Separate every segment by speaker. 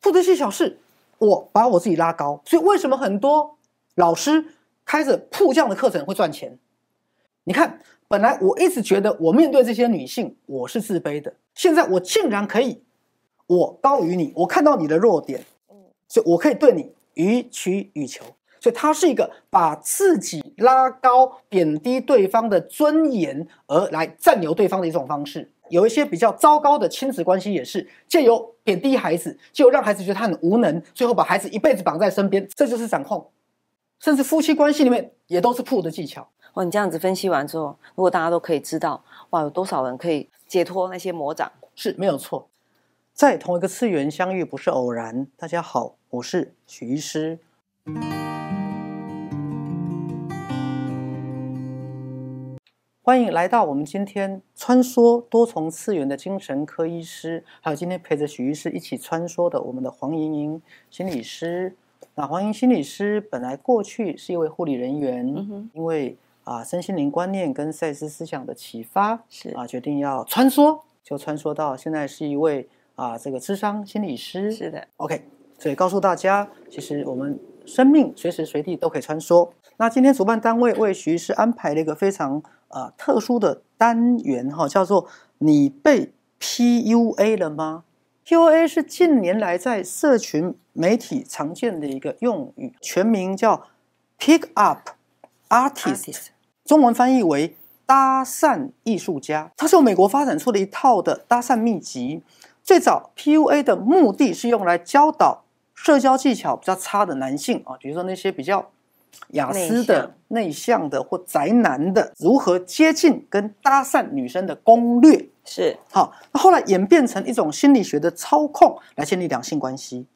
Speaker 1: 铺的技巧是，我把我自己拉高。所以为什么很多老师开着铺这样的课程会赚钱？你看，本来我一直觉得我面对这些女性我是自卑的，现在我竟然可以，我高于你，我看到你的弱点，所以我可以对你予取予求。所以它是一个把自己拉高、贬低对方的尊严，而来占有对方的一种方式。有一些比较糟糕的亲子关系，也是借由贬低孩子，就让孩子觉得他很无能，最后把孩子一辈子绑在身边，这就是掌控。甚至夫妻关系里面也都是铺的技巧。
Speaker 2: 哇，你这样子分析完之后，如果大家都可以知道，哇，有多少人可以解脱那些魔掌？
Speaker 1: 是没有错，在同一个次元相遇不是偶然。大家好，我是许医师。欢迎来到我们今天穿梭多重次元的精神科医师，还有今天陪着许医师一起穿梭的我们的黄莹莹心理师。那黄莹心理师本来过去是一位护理人员，因为啊身心灵观念跟赛斯思想的启发，
Speaker 2: 是
Speaker 1: 啊决定要穿梭，就穿梭到现在是一位啊这个智商心理师。
Speaker 2: 是的
Speaker 1: ，OK，所以告诉大家，其实我们生命随时随地都可以穿梭。那今天主办单位为徐医师安排了一个非常。呃，特殊的单元哈，叫做“你被 PUA 了吗？”PUA 是近年来在社群媒体常见的一个用语，全名叫 “Pick Up Artist”，中文翻译为“搭讪艺术家”。它是由美国发展出的一套的搭讪秘籍。最早 PUA 的目的是用来教导社交技巧比较差的男性啊，比如说那些比较。雅思的、内向的或宅男的，如何接近跟搭讪女生的攻略
Speaker 2: 是
Speaker 1: 好。那后来演变成一种心理学的操控，来建立两性关系，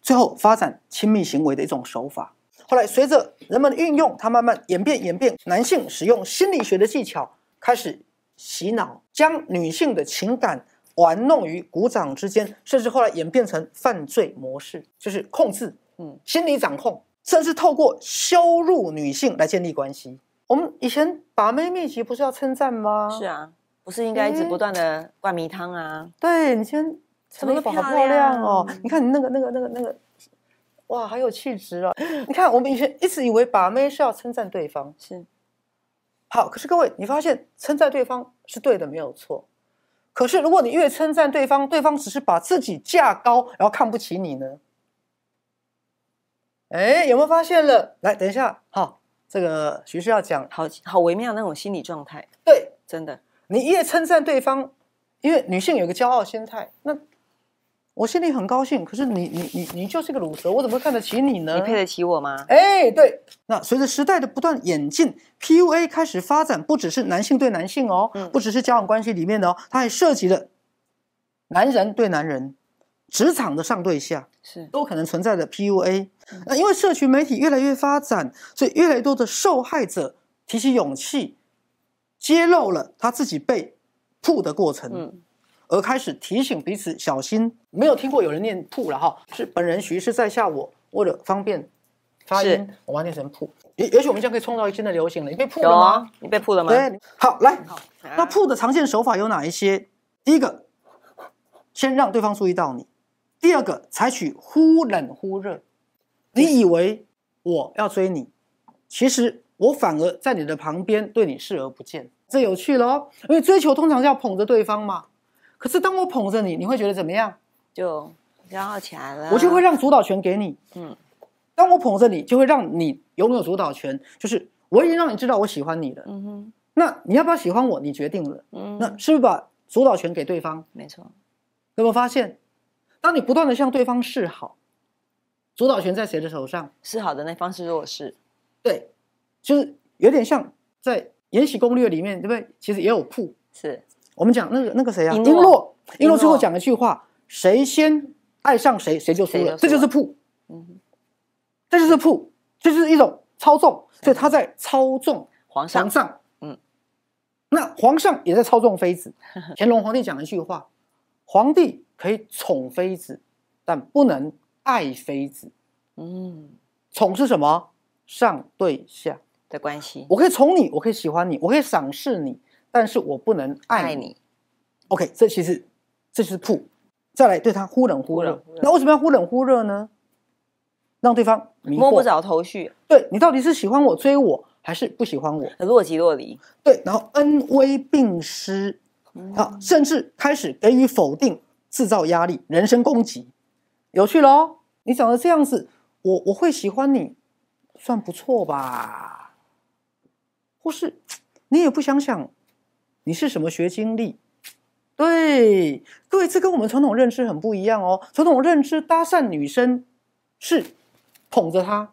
Speaker 1: 最后发展亲密行为的一种手法。后来随着人们的运用，它慢慢演变演变，男性使用心理学的技巧开始洗脑，将女性的情感玩弄于股掌之间，甚至后来演变成犯罪模式，就是控制，嗯，心理掌控。甚至透过羞辱女性来建立关系。我们以前把妹秘籍不是要称赞吗？
Speaker 2: 是啊，不是应该一直不断的灌迷汤啊？
Speaker 1: 对你今天什么都好漂亮哦！你看你那个那个那个那个，哇，好有气质哦！你看我们以前一直以为把妹是要称赞对方，
Speaker 2: 是
Speaker 1: 好。可是各位，你发现称赞对方是对的，没有错。可是如果你越称赞对方，对方只是把自己架高，然后看不起你呢？哎，有没有发现了？来，等一下，好，这个徐师要讲，
Speaker 2: 好好微妙那种心理状态。
Speaker 1: 对，
Speaker 2: 真的，
Speaker 1: 你越称赞对方，因为女性有个骄傲心态，那我心里很高兴。可是你，你，你，你就是个乳蛇，我怎么会看得起你呢？
Speaker 2: 你配得起我吗？
Speaker 1: 哎，对。那随着时代的不断演进，PUA 开始发展，不只是男性对男性哦，不只是交往关系里面的哦，它还涉及了男人对男人。职场的上对下
Speaker 2: 是
Speaker 1: 都可能存在的 PUA，那因为社群媒体越来越发展，所以越来越多的受害者提起勇气，揭露了他自己被扑的过程，嗯，而开始提醒彼此小心。没有听过有人念扑了哈，是本人徐是在下，我为了方便发音，我把它念成扑。也也许我们将可以创造一新的流行了。你被扑了吗？
Speaker 2: 你被扑了吗？
Speaker 1: 对，好来，那扑的常见手法有哪一些？第一个，先让对方注意到你。第二个，采取忽冷忽热。你以为我要追你，其实我反而在你的旁边对你视而不见，这有趣喽。因为追求通常是要捧着对方嘛。可是当我捧着你，你会觉得怎么样？
Speaker 2: 就骄傲起来了。
Speaker 1: 我就会让主导权给你。嗯。当我捧着你，就会让你拥有主导权，就是我已经让你知道我喜欢你了。嗯哼。那你要不要喜欢我？你决定了。嗯。那是不是把主导权给对方？
Speaker 2: 没错。
Speaker 1: 有没有发现？当你不断的向对方示好，主导权在谁的手上？
Speaker 2: 示好的那方是弱势，
Speaker 1: 对，就是有点像在《延禧攻略》里面，对不对？其实也有铺，
Speaker 2: 是
Speaker 1: 我们讲那个那个谁啊？璎珞，璎珞最后讲一句话：谁先爱上谁，谁就输了。这就是铺，嗯，这就是铺，这就是一种操纵。所以他在操纵
Speaker 2: 皇上，
Speaker 1: 皇上，嗯，那皇上也在操纵妃子。乾隆皇帝讲一句话：皇帝。可以宠妃子，但不能爱妃子。嗯，宠是什么？上对下
Speaker 2: 的关系。
Speaker 1: 我可以宠你，我可以喜欢你，我可以赏识你，但是我不能爱你。OK，这其实这是铺。再来对他忽冷忽热。那为什么要忽冷忽热呢？让对方
Speaker 2: 摸不着头绪，
Speaker 1: 对你到底是喜欢我追我，还是不喜欢我？
Speaker 2: 若即若离。
Speaker 1: 对，然后恩威并施，啊，甚至开始给予否定，制造压力，人身攻击，有趣喽！你长得这样子，我我会喜欢你，算不错吧？或是你也不想想，你是什么学经历？对，各位，这跟我们传统认知很不一样哦。传统认知搭讪女生是捧着她，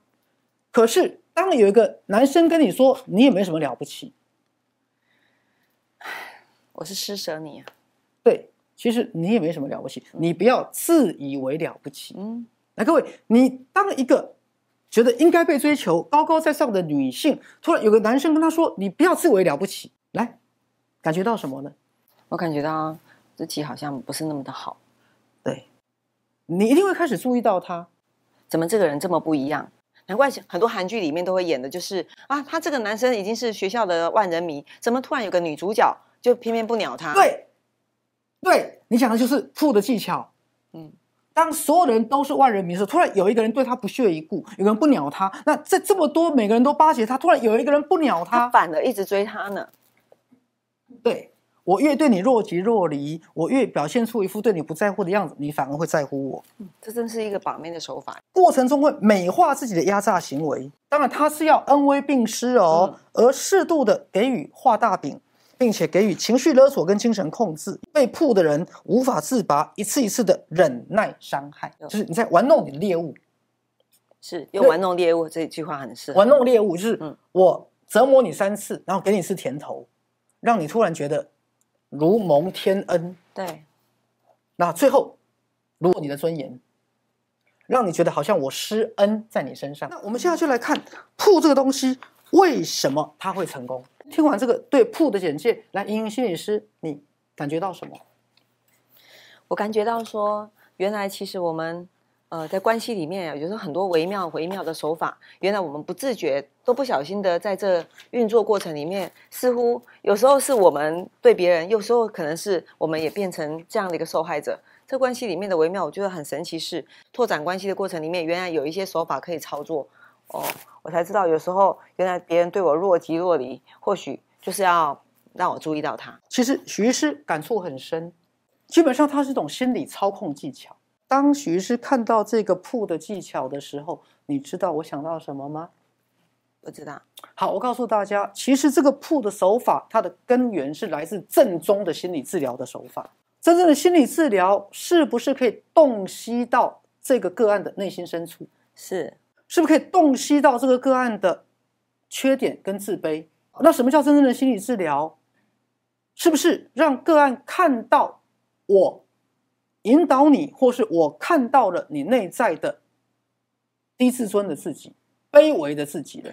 Speaker 1: 可是当有一个男生跟你说你也没什么了不起，
Speaker 2: 我是施舍你啊，
Speaker 1: 对，其实你也没什么了不起，你不要自以为了不起。
Speaker 2: 嗯，
Speaker 1: 来，各位，你当一个觉得应该被追求、高高在上的女性，突然有个男生跟她说：“你不要自以为了不起。”来，感觉到什么呢？
Speaker 2: 我感觉到自己好像不是那么的好，
Speaker 1: 对，你一定会开始注意到他。
Speaker 2: 怎么这个人这么不一样？难怪很多韩剧里面都会演的，就是啊，他这个男生已经是学校的万人迷，怎么突然有个女主角就偏偏不鸟他？，
Speaker 1: 对，对你讲的就是富的技巧。
Speaker 2: 嗯，
Speaker 1: 当所有人都是万人迷的时候，突然有一个人对他不屑一顾，有个人不鸟他。那在这么多每个人都巴结他，突然有一个人不鸟
Speaker 2: 他
Speaker 1: 他，
Speaker 2: 反而一直追他呢。
Speaker 1: 对我越对你若即若离，我越表现出一副对你不在乎的样子，你反而会在乎我。
Speaker 2: 嗯这真是一个把妹的手法。
Speaker 1: 过程中会美化自己的压榨行为。当然，他是要恩威并施哦，而适度的给予画大饼，并且给予情绪勒索跟精神控制。被扑的人无法自拔，一次一次的忍耐伤害，
Speaker 2: 嗯
Speaker 1: 就是你在玩弄你的猎物。
Speaker 2: 是用玩弄猎物这句话很适合。
Speaker 1: 玩弄猎物就是
Speaker 2: 嗯
Speaker 1: 我折磨你三次，然后给你一次甜头，让你突然觉得如蒙天恩。
Speaker 2: 对，
Speaker 1: 那最后如果你的尊严，让你觉得好像我施恩在你身上。那我们现在就来看铺这个东西为什么他会成功。听完这个对铺的简介，来，莹莹心理师，你感觉到什么？
Speaker 2: 我感觉到说，原来其实我们呃在关系里面啊，有时候很多微妙微妙的手法，原来我们不自觉都不小心的在这运作过程里面，似乎有时候是我们对别人，有时候可能是我们也变成这样的一个受害者。这关系里面的微妙，我觉得很神奇是，拓展关系的过程里面，原来有一些手法可以操作。哦，我才知道有时候原来别人对我若即若离，或许就是要让我注意到他。
Speaker 1: 其实徐医师感触很深，基本上它是一种心理操控技巧。当徐医师看到这个铺的技巧的时候，你知道我想到什么吗？
Speaker 2: 不知道，
Speaker 1: 好，我告诉大家，其实这个铺的手法，它的根源是来自正宗的心理治疗的手法。真正的心理治疗是不是可以洞悉到这个个案的内心深处？
Speaker 2: 是
Speaker 1: 是不是可以洞悉到这个个案的缺点跟自卑？那什么叫真正的心理治疗？是不是让个案看到我引导你，或是我看到了你内在的低自尊的自己、卑微的自己了？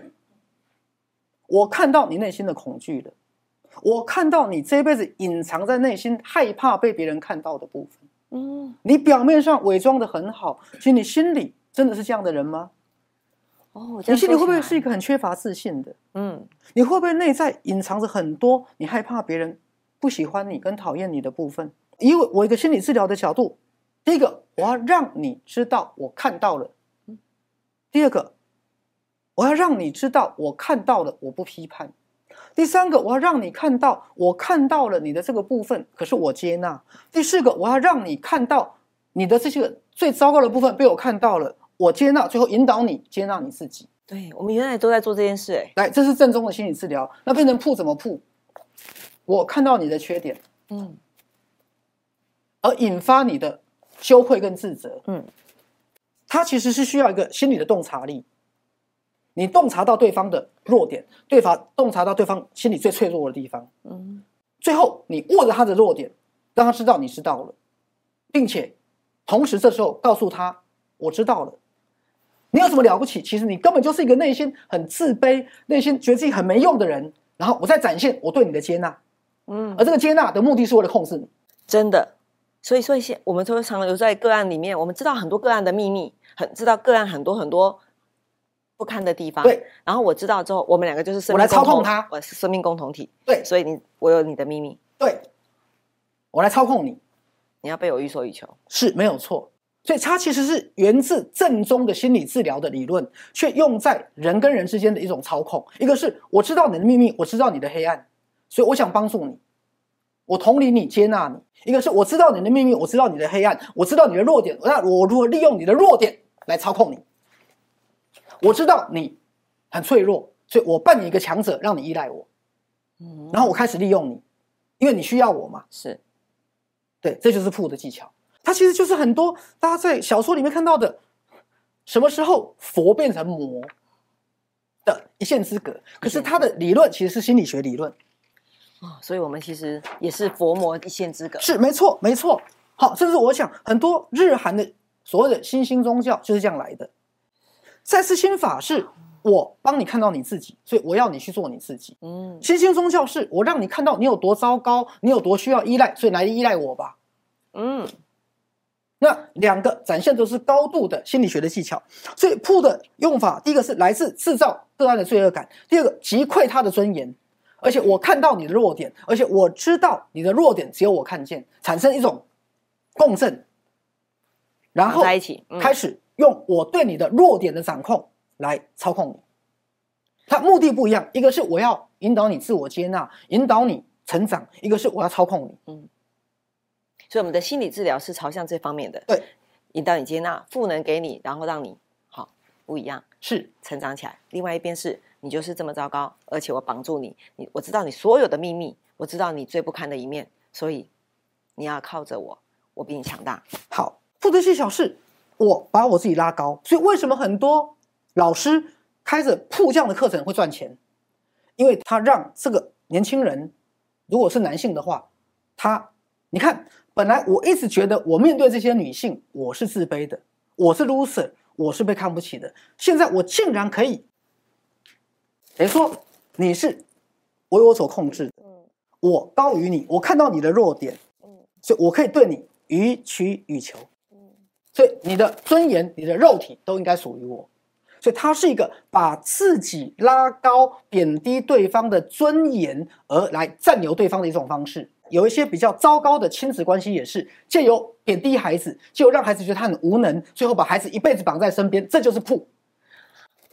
Speaker 1: 我看到你内心的恐惧了，我看到你这辈子隐藏在内心害怕被别人看到的部分。
Speaker 2: 嗯，
Speaker 1: 你表面上伪装的很好，其实你心里真的是这样的人吗？
Speaker 2: 哦，
Speaker 1: 你心里会不会是一个很缺乏自信的？
Speaker 2: 嗯
Speaker 1: 你会不会内在隐藏着很多你害怕别人不喜欢你跟讨厌你的部分？以我我一个心理治疗的角度，第一个我要让你知道我看到了，第二个我要让你知道我看到了，我不批判。第三个，我要让你看到我看到了你的这个部分，可是我接纳。第四个，我要让你看到你的这些个最糟糕的部分被我看到了，我接纳，最后引导你接纳你自己。
Speaker 2: 对，我们原来都在做这件事，哎，
Speaker 1: 来，这是正宗的心理治疗。那变成铺怎么铺？我看到你的缺点，
Speaker 2: 嗯
Speaker 1: 而引发你的羞愧跟自责。
Speaker 2: 嗯，
Speaker 1: 它其实是需要一个心理的洞察力。你洞察到对方的弱点，对方洞察到对方心里最脆弱的地方，
Speaker 2: 嗯
Speaker 1: 最后你握着他的弱点，让他知道你知道了，并且同时这时候告诉他我知道了。你有什么了不起？其实你根本就是一个内心很自卑、内心觉得自己很没用的人。然后我再展现我对你的接纳，
Speaker 2: 嗯
Speaker 1: 而，这个接纳的目的是为了控制你。
Speaker 2: 真的。所以，所以现我们都常常有在个案里面，我们知道很多个案的秘密，很知道个案很多很多不堪的地方。
Speaker 1: 对，
Speaker 2: 然后我知道之后，我们两个就是生
Speaker 1: 我来
Speaker 2: 命共同
Speaker 1: 操控他
Speaker 2: 我是生命共同体。
Speaker 1: 对
Speaker 2: 所以你我有你的秘密。
Speaker 1: 对，我来操控你。
Speaker 2: 你要被我欲所欲求。
Speaker 1: 是没有错。所以它其实是源自正宗的心理治疗的理论，却用在人跟人之间的一种操控。一个是我知道你的秘密，我知道你的黑暗，所以我想帮助你，我同理你，接纳你。一个是我知道你的秘密，我知道你的黑暗，我知道你的弱点，那我如何利用你的弱点来操控你？我知道你很脆弱，所以我扮演一个强者，让你依赖我，
Speaker 2: 嗯，
Speaker 1: 然后我开始利用你，因为你需要我嘛。
Speaker 2: 是
Speaker 1: 对，这就是铺的技巧。它其实就是很多大家在小说里面看到的，什么时候佛变成魔的一线之隔。可是它的理论其实是心理学理论，
Speaker 2: 哦，所以我们其实也是佛魔一线之隔。
Speaker 1: 是没错，没错。好，甚至我想很多日韩的所谓的新兴宗教就是这样来的。再次心法是我帮你看到你自己，所以我要你去做你自己。
Speaker 2: 嗯，
Speaker 1: 新兴宗教是我让你看到你有多糟糕，你有多需要依赖，所以来依赖我吧。
Speaker 2: 嗯，
Speaker 1: 那两个展现都是高度的心理学的技巧，所以铺的用法，第一个是来自制造个案的罪恶感，第二个击溃他的尊严，而且我看到你的弱点，而且我知道你的弱点只有我看见，产生一种共振，然后
Speaker 2: 绑在一起嗯。
Speaker 1: 开始用我对你的弱点的掌控来操控你。它目的不一样，一个是我要引导你自我接纳，引导你成长；一个是我要操控你。
Speaker 2: 所以我们的心理治疗是朝向这方面的，
Speaker 1: 对，
Speaker 2: 引导你接纳，赋能给你，然后让你好不一样，
Speaker 1: 是
Speaker 2: 成长起来。另外一边是你就是这么糟糕，而且我绑住你，你我知道你所有的秘密，我知道你最不堪的一面，所以你要靠着我，我比你强大。
Speaker 1: 好，负责技巧是我把我自己拉高，所以为什么很多老师开着铺这样的课程会赚钱？因为他让这个年轻人，如果是男性的话，他你看，本来我一直觉得我面对这些女性，我是自卑的，我是 loser，我是被看不起的，现在我竟然可以，等于说你是为我所控制的，
Speaker 2: 嗯
Speaker 1: 我高于你，我看到你的弱点，
Speaker 2: 嗯
Speaker 1: 所以我可以对你予取予求。
Speaker 2: 嗯
Speaker 1: 所以你的尊严、你的肉体都应该属于我。所以它是一个把自己拉高、贬低对方的尊严，而来占有对方的一种方式。有一些比较糟糕的亲子关系，也是借由贬低孩子，借由让孩子觉得他很无能，最后把孩子一辈子绑在身边，这就是铺。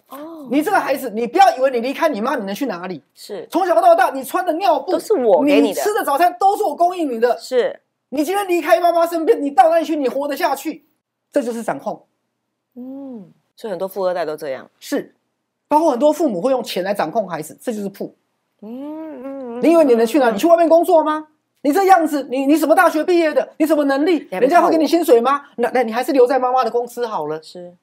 Speaker 2: 哦，
Speaker 1: 你这个孩子，你不要以为你离开你妈，你能去哪里？
Speaker 2: 是
Speaker 1: 从小到大，你穿的尿布
Speaker 2: 都是我给你的
Speaker 1: 吃的早餐都是我供应你的。
Speaker 2: 是，
Speaker 1: 你今天离开妈妈身边，你到哪里去？你活得下去？这就是掌控。
Speaker 2: 嗯，所以很多富二代都这样。
Speaker 1: 是，包括很多父母会用钱来掌控孩子，这就是铺。
Speaker 2: 嗯嗯，
Speaker 1: 你以为你能去哪？你去外面工作吗？你这样子，你你什么大学毕业的？你什么能力？人家会给你薪水吗？那那你还是留在妈妈的公司好了。
Speaker 2: 是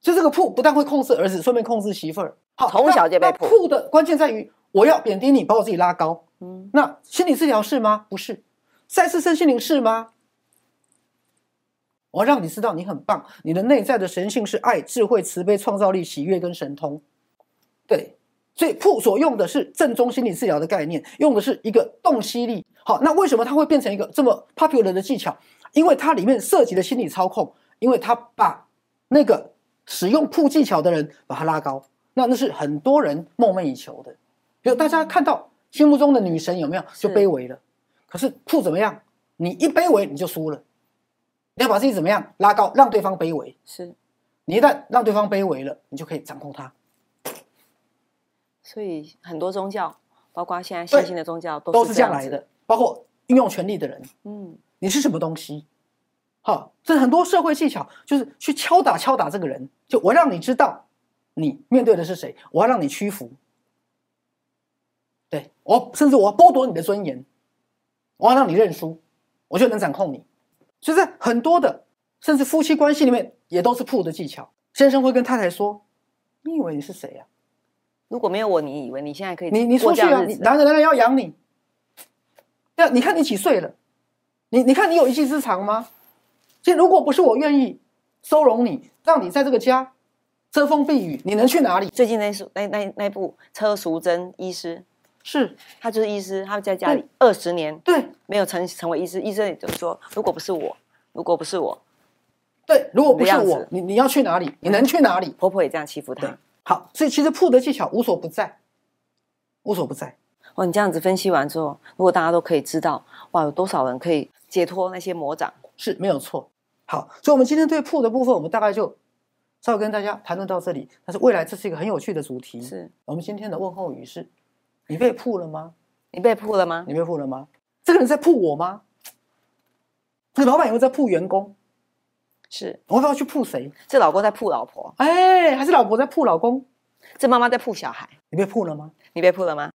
Speaker 1: 所以这个铺不但会控制儿子，顺便控制媳妇儿。好，
Speaker 2: 从小就被
Speaker 1: 那
Speaker 2: 铺
Speaker 1: 的关键在于，我要贬低你，把我自己拉高。
Speaker 2: 嗯
Speaker 1: 那心理治疗是吗？不是。再次身心灵是吗？我要让你知道你很棒，你的内在的神性是爱、智慧、慈悲、创造力、喜悦跟神通。对，所以铺所用的是正宗心理治疗的概念，用的是一个洞悉力。好，那为什么它会变成一个这么 popular 的技巧？因为它里面涉及的心理操控，因为它把那个使用铺技巧的人把他拉高，那那是很多人梦寐以求的。比如大家看到心目中的女神有没有就卑微了？可是铺怎么样？你一卑微你就输了，你要把自己怎么样拉高，让对方卑微。
Speaker 2: 是，
Speaker 1: 你一旦让对方卑微了，你就可以掌控他。
Speaker 2: 所以很多宗教，包括现在新兴的宗教，
Speaker 1: 都
Speaker 2: 都是
Speaker 1: 这样来的，包括运用权力的人，
Speaker 2: 嗯，
Speaker 1: 你是什么东西？好，这很多社会技巧就是去敲打敲打这个人，就我让你知道你面对的是谁，我要让你屈服。对我，甚至我要剥夺你的尊严，我要让你认输，我就能掌控你。所以在很多的甚至夫妻关系里面，也都是铺的技巧。先生会跟太太说：“你以为你是谁呀、
Speaker 2: 如果没有我，你以为你现在可以
Speaker 1: 你你
Speaker 2: 过
Speaker 1: 出去啊，男人男人要养你。对啊，你看你几岁了？你你看你有一技之长吗？其实如果不是我愿意收容你，让你在这个家遮风避雨，你能去哪里？
Speaker 2: 最近那书那那那部车淑珍医师，
Speaker 1: 是
Speaker 2: 他就是医师，他在家里二十年
Speaker 1: 对
Speaker 2: 没有成成为医师，医生也就是说，如果不是我，如果不是我，
Speaker 1: 对，如果不是我
Speaker 2: 你
Speaker 1: 你你要去哪里？你能去哪里？
Speaker 2: 婆婆也这样欺负
Speaker 1: 对
Speaker 2: 他。，
Speaker 1: 好，所以其实铺的技巧无所不在，无所不在。
Speaker 2: 哇，你这样子分析完之后，如果大家都可以知道，哇，有多少人可以解脱那些魔掌。
Speaker 1: 是没有错。好，所以我们今天对铺的部分，我们大概就稍微跟大家谈论到这里。但是未来这是一个很有趣的主题。
Speaker 2: 是
Speaker 1: 我们今天的问候语是：你被铺了吗？
Speaker 2: 你被铺了吗？
Speaker 1: 你被铺了吗？这个人在铺我吗？这个老板有没有在铺员工？
Speaker 2: 是，
Speaker 1: 我要不要去扑谁？
Speaker 2: 这老公在扑老婆，
Speaker 1: 哎，还是老婆在扑老公？
Speaker 2: 这妈妈在扑小孩。
Speaker 1: 你被扑了吗？
Speaker 2: 你被扑了吗？